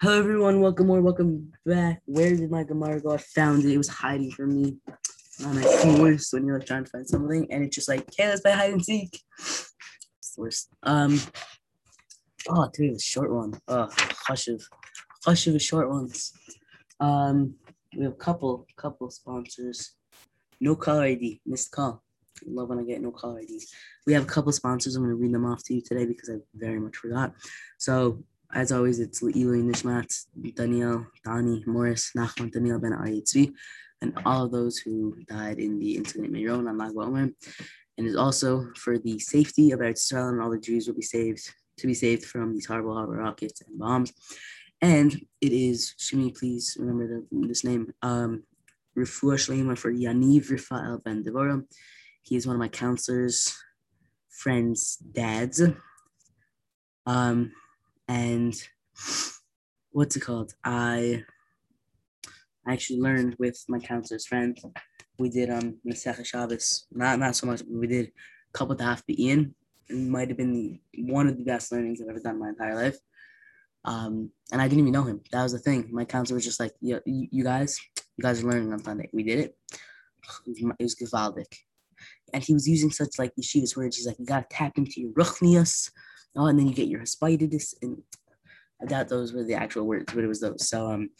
Hello, everyone. Welcome or welcome back. Where did my Gemara go? I found it. It was hiding from me on my force when you're like trying to find something, and it's just like, okay, let's play hide and seek. It's the worst. Um, oh, was a short one. Oh, hush of, hush of the short ones. Um, we have a couple, couple sponsors. No caller ID, missed call. Love when I get no caller IDs. We have a couple sponsors. I'm going to read them off to you today because I very much forgot. So as always, it's Le'ilui Nishmat, Daniel, Dani, Morris, Nachman, Daniel Ben Aritzvi, and all of those who died in the incident in Meron on Lag Omer. And is also for the safety of Eretz Israel and all the Jews will be saved to be saved from these horrible, horrible rockets and bombs. And it is Shimi, please remember the, this name. Um, Shlema for Yaniv Rifael Ben Devorah. He is one of my counselors, friends' dads. Um, and what's it called? I actually learned with my counselor's friend. We did um Masech Shabbos, not not so much, we did a couple of Ian. It might have been one of the best learnings I've ever done in my entire life. Um, and I didn't even know him. That was the thing. My counselor was just like, "You, you guys, you guys are learning on Sunday." We did it. It was gewaldic. And he was using such like yeshivas words. He's like, "You gotta tap into your ruchnias." Oh, and then you get your hispidus, and I doubt those were the actual words, but it was those. So um,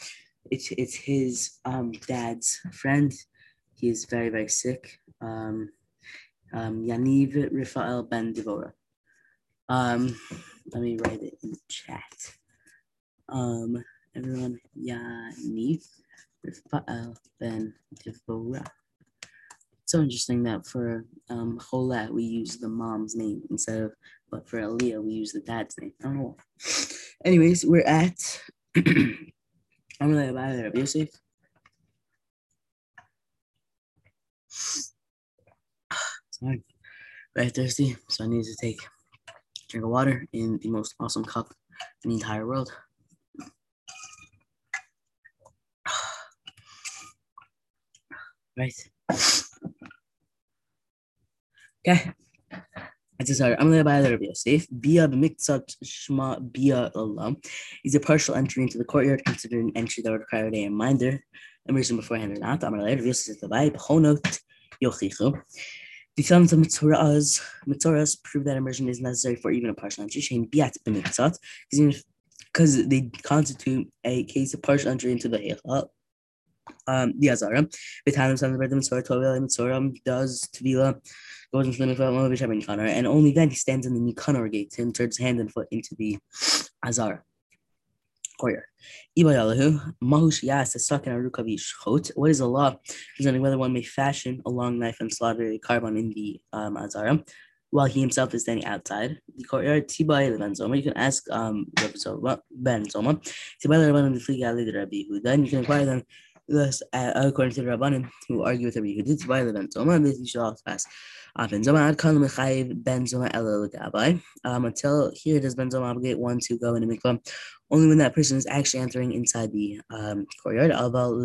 it's it's his um dad's friend. He is very very sick. Um, um Yaniv Rafael Ben Devora. Um, let me write it in chat. Um, everyone, Yaniv Rafael Ben Devora so interesting that for um, Chola, we use the mom's name instead of, but for Aliyah, we use the dad's name. I don't know. Anyways, we're at, I'm really about it, Yosef. Sorry, very thirsty, so I need to take a drink of water in the most awesome cup in the entire world. Right. Okay. Started. I'm going buy the Rabbi Yosef. Bia b'miktzat shma bia Allah is a partial entry into the courtyard considered an entry that would require a reminder, immersion beforehand or not. To Rabbi Yosef the Bai b'chonot yochichu. The films of Mitzoras, Mitzoras prove that immersion is necessary for even a partial entry. Shein biat b'miktzat because they constitute a case of partial entry into the um, the Azara. Bitanim sons of Mitzvah, Tovil Mitzvah does Tvila goes into the Mikvah and only then he stands in the Nikanor gate and turns hand and foot into the Azar courtyard. Mahush What is the law concerning whether one may fashion a long knife and slaughter a carbon in the um, Azara while he himself is standing outside the courtyard? Tibai Ben Zoma. You can ask um Ben Zoma. Tibai Ben Zoma. Then you can inquire them Thus, uh, according to the Rabbanim who argue with Rabbi Yehuda, Tibai Ben Zoma. This you should also ask Ben Zoma Ad Ben Zoma Ela Um, until here does Ben Zoma obligate one to go into mikvah only when that person is actually entering inside the um, courtyard. However,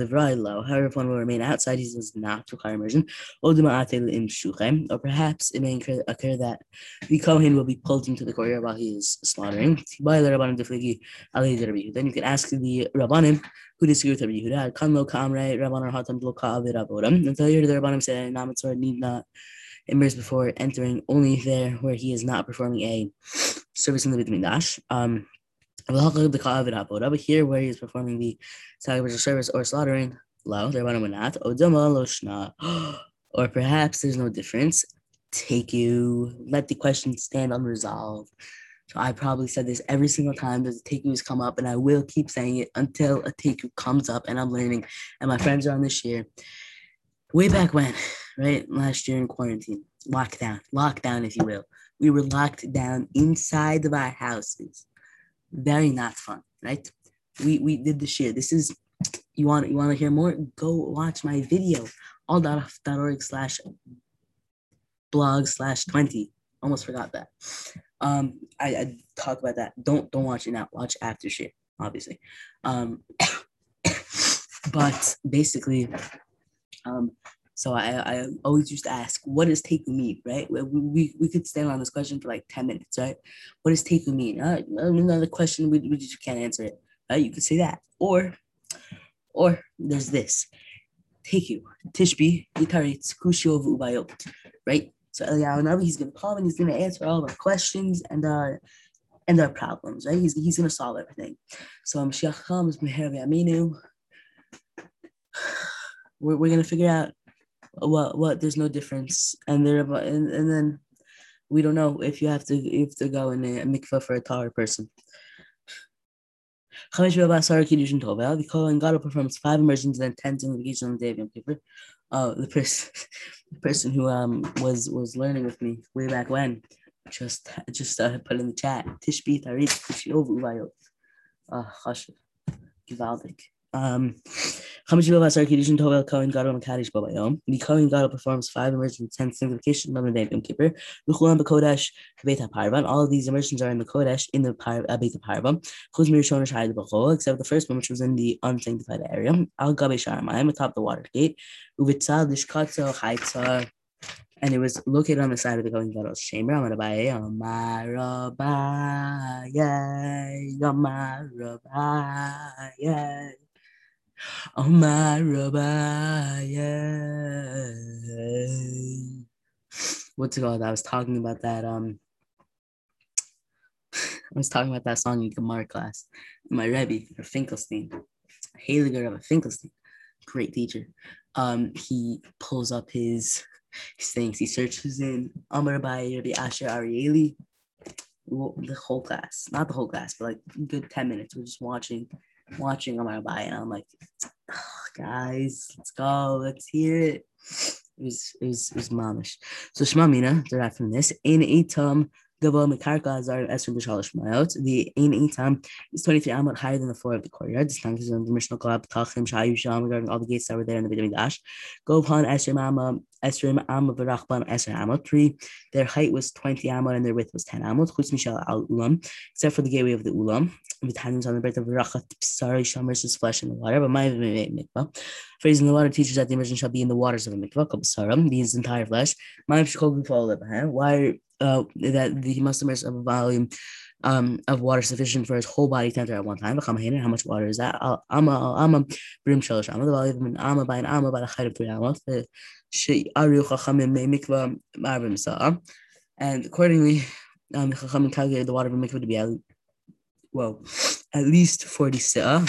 if one will remain outside, he does not require immersion. Or perhaps it may occur, that the Kohen will be pulled into the courtyard while he is slaughtering. Then you can ask the Rabbanim who disagree with Rabbi Yehuda. Until here, the Rabbanim say, Namatzor need not immerse before entering only there where he is not performing a service in the Beit Mikdash. Um, but here where he is performing the sacrificial service or slaughtering, lo, or perhaps there's no difference. Take you, let the question stand unresolved. So I probably said this every single time that the has come up, and I will keep saying it until a teku comes up and I'm learning. And my friends are on this year. Way back when, right? Last year in quarantine, lockdown, lockdown, if you will. We were locked down inside of our houses. Very not fun, right? We we did the share. This is you want you want to hear more? Go watch my video, all.org slash blog slash 20. Almost forgot that. Um, I, I talk about that. Don't don't watch it now. Watch after shit, obviously. Um, but basically, um, so I, I always used to ask, what does teku mean, right? We, we, we could stand on this question for like 10 minutes, right? What does teku mean? Uh, another question, we, we just can't answer it. Right? You could say that. Or, or there's this. Take you. Tishbi, Yitaritz, Kushio Ubayot. Right? So Eliyahu Navi, he's gonna come and he's gonna answer all of our questions and uh and our problems, right? He's, he's gonna solve everything. So Mashiach comes, Meher Aminu. We're, we're gonna figure out what what there's no difference, and there and, and then we don't know if you have to if to go in a, mikvah for a taller person. The Kohen Gadol performs five immersions and ten significations on the day of Yom Kippur. Uh, the person, the person who um was was learning with me way back when, just just uh, put in the chat. Tishbi Tarit Kushiovu Vayot. Ah, Chashiv, Givaldik. Um, the Kohen Gadol performs five immersions and ten sanctifications on the day of Yom Kippur. V'chulam b'kodesh Beit. All of these immersions are in the Kodesh in the uh, Beit HaParvan. Chuz Mirishon Shayid B'chol, except the first one, which was in the unsanctified area. Al Gabe Sharamayim, atop the water gate. Uvitzal Lishkatzo Chaitzar and it was located on the side of the Kohen Gadol's chamber. I'm gonna buy a Amarabai, Amarabai. Oh my Rabbi. What's it called? I was talking about that. Um, I was talking about that song in Gemara class. My Rebbe, Finkelstein, Heiliger of a Finkelstein, great teacher. Um, he pulls up his his things. He searches in Amar Rabbi Rabbi Asher Arieli. The whole class, not the whole class, but like good ten minutes. We're just watching watching on my bike, and I'm like, oh, guys, let's go, let's hear it. It was it was it was mamish. So Shema Mina, derived from this, in Itam Gabo Mekarka Azar Esrim B'Shalosh Mayot. The Ein Itam is 23 amot higher than the floor of the courtyard. This tank is in the Mishnah Club, Tachim, Shayu Sham, regarding all the gates that were there in the Beit Dash. Go upon Esrim Amma, Esrim Amma Barachban Esrim Amot. Three, their height was 20 amot and their width was 10 amot. Chutz Mishal Al Ulam, except for the gateway of the Ulam. With hands on the breath of Rachat Psari Sham versus flesh in the water. But my mikvah. Phrase the water teaches that the immersion shall be in the waters of the mikvah, Psaram, means entire flesh. My Why uh, that he must immerse a volume um, of water sufficient for his whole body enter at one time. How much water is that? Amma, amma, brim shalosh amma. The volume of an amma by an amma by the height of three amma. Sa'a. And accordingly, um, chachamim calculated the water of mikvah to be at, well, at least 40 sa'a.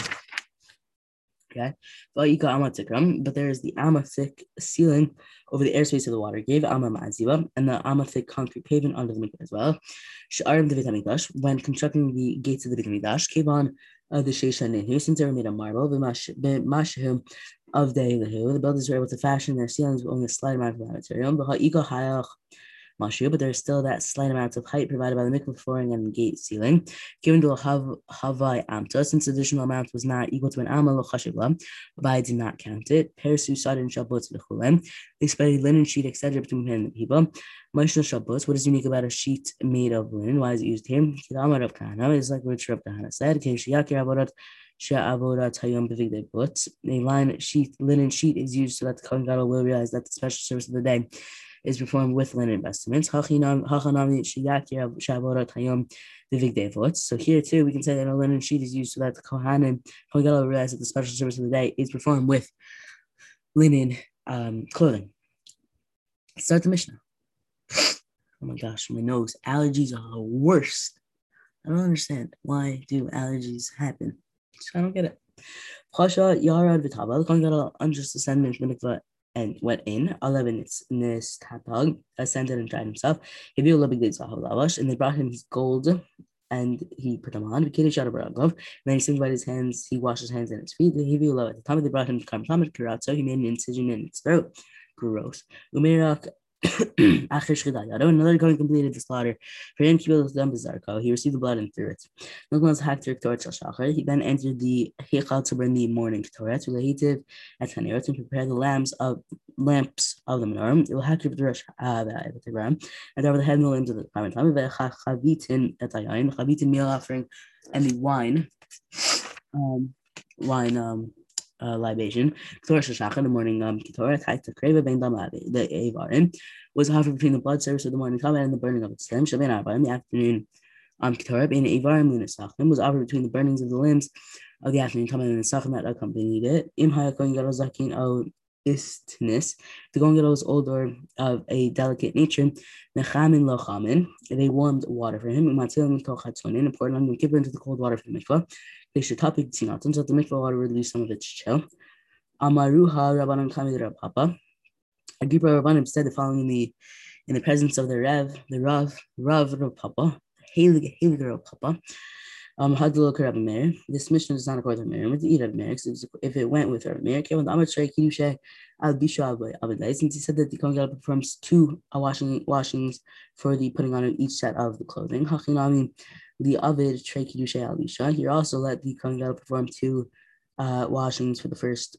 Okay. But there is the amathic ceiling over the airspace of the water. Gave Amma and the amathic concrete pavement under the mikvah as well. Sha'arim the when constructing the gates of the Mikdash, came on uh, the Sheisha Nehu, since they were made of marble, the Mashahum of the Elahu, the builders were able to fashion their ceilings with only a slight amount of material mashu, but there's still that slight amount of height provided by the mikvah flooring and gate ceiling. Given to havai amta, since the additional amount was not equal to an amma lochashivla, Abai did not count it. Persu sadin shabbos v'chulem. They spread a linen sheet, etc., between him and the people. Mashna shabbos. What is unique about a sheet made of linen? Why is it used here? Kidamar of Kahana is like Rich Rav Kahana said. Kishiyakir avodat a line sheet, linen sheet is used so that the Kohen will realize that the special service of the day is performed with linen vestments. So here too, we can say that a linen sheet is used so that the Kohanim, Kohen realize that the special service of the day is performed with linen um, clothing. Start the Mishnah. Oh my gosh, my nose. Allergies are the worst. I don't understand. Why do allergies happen? I don't get it. Pasha Yara Vitaba, the Kohen Gadol unjust descendant and went in. Eleven this tatag ascended and dried himself. He viewed Allah bin Lavash, and they brought him his gold and he put them on. And then he signified his hands, he washed his hands and his feet. He viewed at the time they brought him to Karmatamid Kuratso, he made an incision in his throat. Gross. Umirak Another going completed the slaughter. For him, he received the blood and threw it. He then entered the Hechal to burn the morning to Lehitiv at Tanirot and prepare the lamps of lamps of the menorah. It will have to the Rosh and over the head and the limbs of the private time. Chavitin at Ayayin, Chavitin meal offering, and the wine. Um, wine um uh, libation. Torah Shashach in the morning um Torah Taita Kreva Ben Damadi, the Avarim, was offered between the blood service of the morning covenant and the burning of its stem. Shabbat in the afternoon um, Ketorah in Ivar Munasachim was offered between the burnings of the limbs of the afternoon time and the Sachim that accompanied it. Im Hayakoin Gadol Zakin O istness, the Kohen Gadol was older of a delicate nature. Nechamin lochamin, they warmed water for him. And poured on the kippur into the cold water for the mikvah. Should topic tzinatin, so the mikvah water would lose some of its chill. Amaruha Rabbanan Kamid Papa. Agrippa Rabbanim said the following in the in the presence of the Rev, the Rav, Rav Rav Papa, Halig Halig Papa. Um. This mission does not according to Meir. With the of Meir, if it went with Rabbi Meir, came with Amar Shrei Kiddushay Al Bisha Abedai. Since he said that the Kohen performs two washing washings for the putting on of each set of the clothing. Hachinami, the Avid Shrei Kiddushay Al He also let the Kohen perform two uh, washings for the first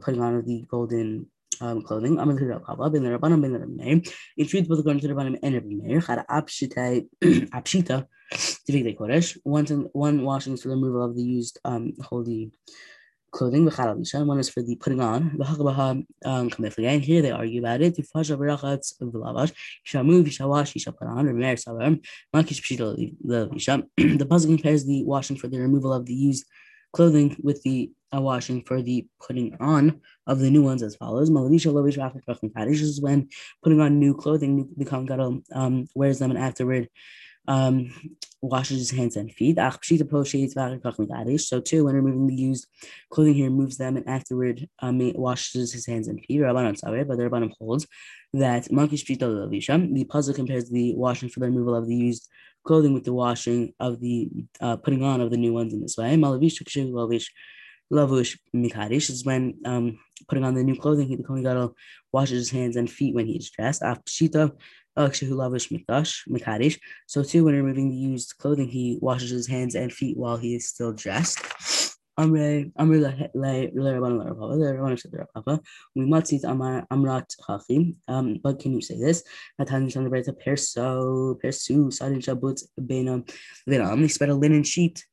putting on of the golden um, clothing. To the the. In truth, both according to the Rabbanim and Rabbi Meir, had apshita apshita Tivigdei Kodesh, one, one for the removal of the used um, holy clothing, one is for the putting on. And here they argue about it. The puzzle compares the washing for the removal of the used clothing with the uh, washing for the putting on of the new ones as follows. This is when putting on new clothing, the Kohen um, wears them and afterward um, washes his hands and feet. So too, when removing the used clothing, he removes them and afterward um, washes his hands and feet. But the Rabbanon holds that the puzzle compares the washing for the removal of the used clothing with the washing of the uh, putting on of the new ones in this way. Malavish, Lavush Mikadish is when um, putting on the new clothing, he the Kohen Gadol washes his hands and feet when he is dressed. After so too, when removing the used clothing, he washes his hands and feet while he is still dressed. We Amar. Um, but can you say this? Natan Chandrabrita Perso Persu Sadin Shabut Benam Vinam. They spread a linen sheet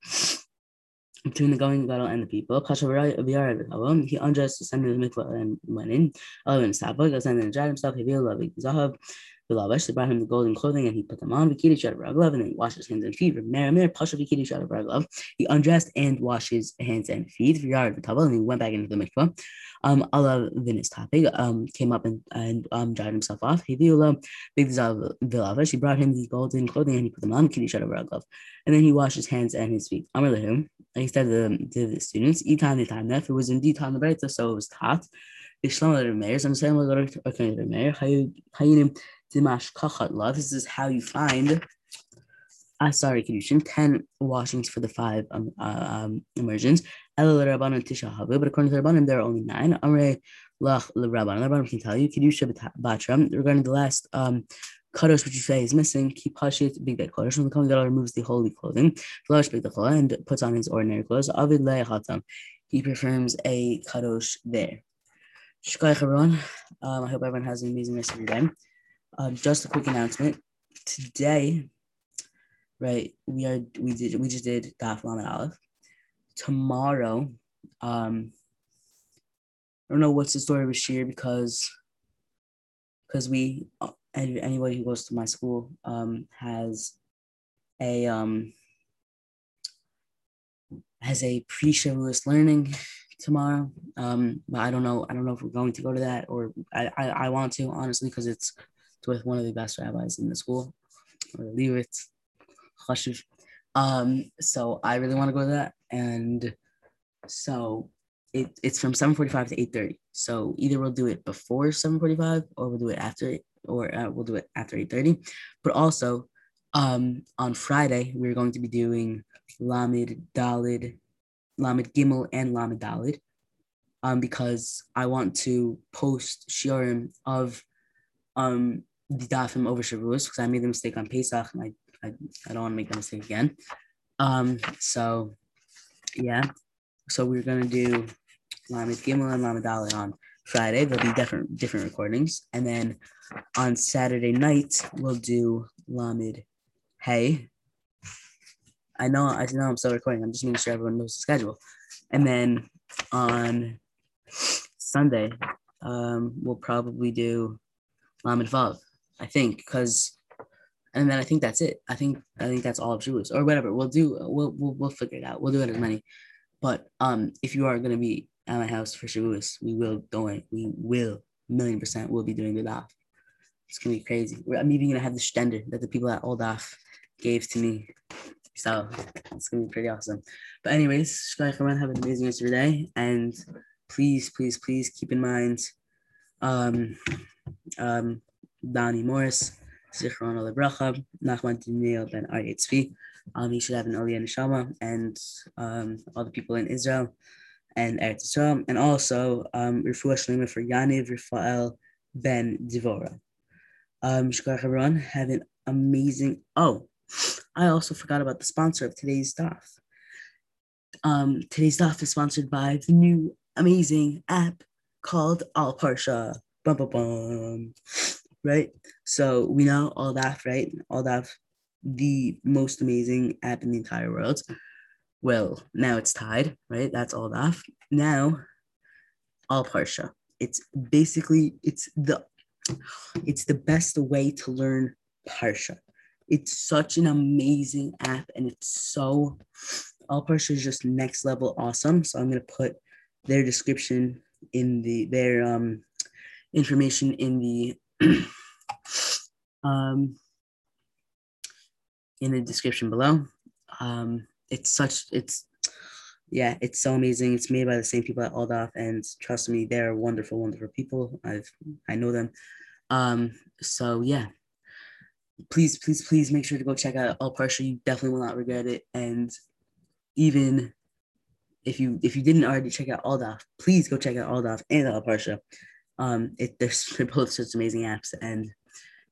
between the going battle and the people. He undressed, descended the mikvah, and went in. Eleven Sabbath, ascended and dried himself. He revealed Zahav. Bilavesh, they brought him the golden clothing and he put them on. Vikidi Shadabraglav, and then he washed his hands and feet. Meramir, Pasha Vikidi Shadabraglav. He undressed and washed his hands and feet. Vyar Vitava, and he went back into the mikvah. Um, Allah Vinis topic um, came up and, and um, dried himself off. Big Vilavesh, he brought him the golden clothing and he put them on. Vikidi Shadabraglav. And then he washed his hands and his feet. Amr Lehum, he said to, to the students, Itan Itan, if it was indeed on the so it was taught. Ishlam the Meir, and saying, okay, the Meir, Dimash Kachatla. This is how you find uh, sorry, Kedushin, 10 washings for the five um, uh, um, immersions. But according to the Rabbanim, there are only nine. Amre Lach Rabbanim. The Rabbanim can tell you, Kedusha Batra, regarding the last um, Kadosh, which you say is missing, keep Hashit Big Day Kadosh. When the Kohen Gadol removes the holy clothing, Flash Big and puts on his ordinary clothes. Avid Le'achatam. He performs a Kadosh there. Shkai everyone. Um, I hope everyone has an amazing rest of your day. Um, just a quick announcement. Today, right, we are we did we just did Daf Lamed. Tomorrow, um, I don't know what's the story with Shir because because we uh, anybody who goes to my school um has a um has a pre-Shavuos learning tomorrow. Um, but I don't know. I don't know if we're going to go to that or I I, I want to honestly because it's with one of the best rabbis in the school, or leave it. Um, so I really want to go to that. And so it, it's from 7.45 to 8.30. So either we'll do it before 7.45 or we'll do it after it, or uh, we'll do it after 8.30. But also um, on Friday, we're going to be doing Lamed Dalid, Lamed Gimel, and Lamed Dalid. Um, because I want to post shiurim of um the dafim over Shavuos because I made the mistake on Pesach and I, I, I don't want to make that mistake again. Um, so yeah, so we're gonna do Lamed Gimel and Lamed Dalet on Friday. There'll be different different recordings, and then on Saturday night we'll do Lamed Hey. I know I know I'm still recording. I'm just making sure everyone knows the schedule, and then on Sunday um, we'll probably do Lamed Vav. I think, because and then I think that's it. I think I think that's all of Shavuos or whatever. We'll do. We'll we'll, we'll figure it out. We'll do it as many. But um, if you are gonna be at my house for Shavuos, we will it. We will million percent. We'll be doing the daf. It's gonna be crazy. I'm even gonna have the stender that the people at All Daf gave to me. So it's gonna be pretty awesome. But anyways, have an amazing rest of your day, and please, please, please keep in mind, um, um, Donny Morris, Zichron Lebracha, Nachman Daniel Ben Ari Um, he should have an and um, all the people in Israel and Eretz Israel, and also um, Refuah Shlema for Yaniv Rafael Ben Divora. Um, Shkar everyone, have an amazing. Oh, I also forgot about the sponsor of today's daf. Um, today's daf is sponsored by the new amazing app called All Parsha. Bum, bum, bum. Right? So we know all that, right? All that, the most amazing app in the entire world. Well, now it's tied, right? That's all that. Now, all Parsha. It's basically it's the it's the best way to learn Parsha. It's such an amazing app and it's so all Parsha is just next level awesome. So I'm gonna put their description in the their um information in the um in the description below. Um it's such it's yeah, it's so amazing. It's made by the same people at All Daf, and trust me, they're wonderful, wonderful people. I've I know them. Um, so yeah, please, please, please make sure to go check out All Parsha. You definitely will not regret it. And even if you if you didn't already check out All Daf, please go check out All Daf and All Parsha. Um, it they're, they're both such amazing apps, and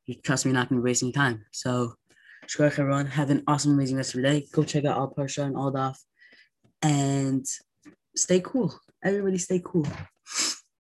you trust me, not gonna be wasting time. So, Shkar everyone, have an awesome, amazing rest of your day. Go check out All Parsha and All Daf, and stay cool. Everybody, stay cool.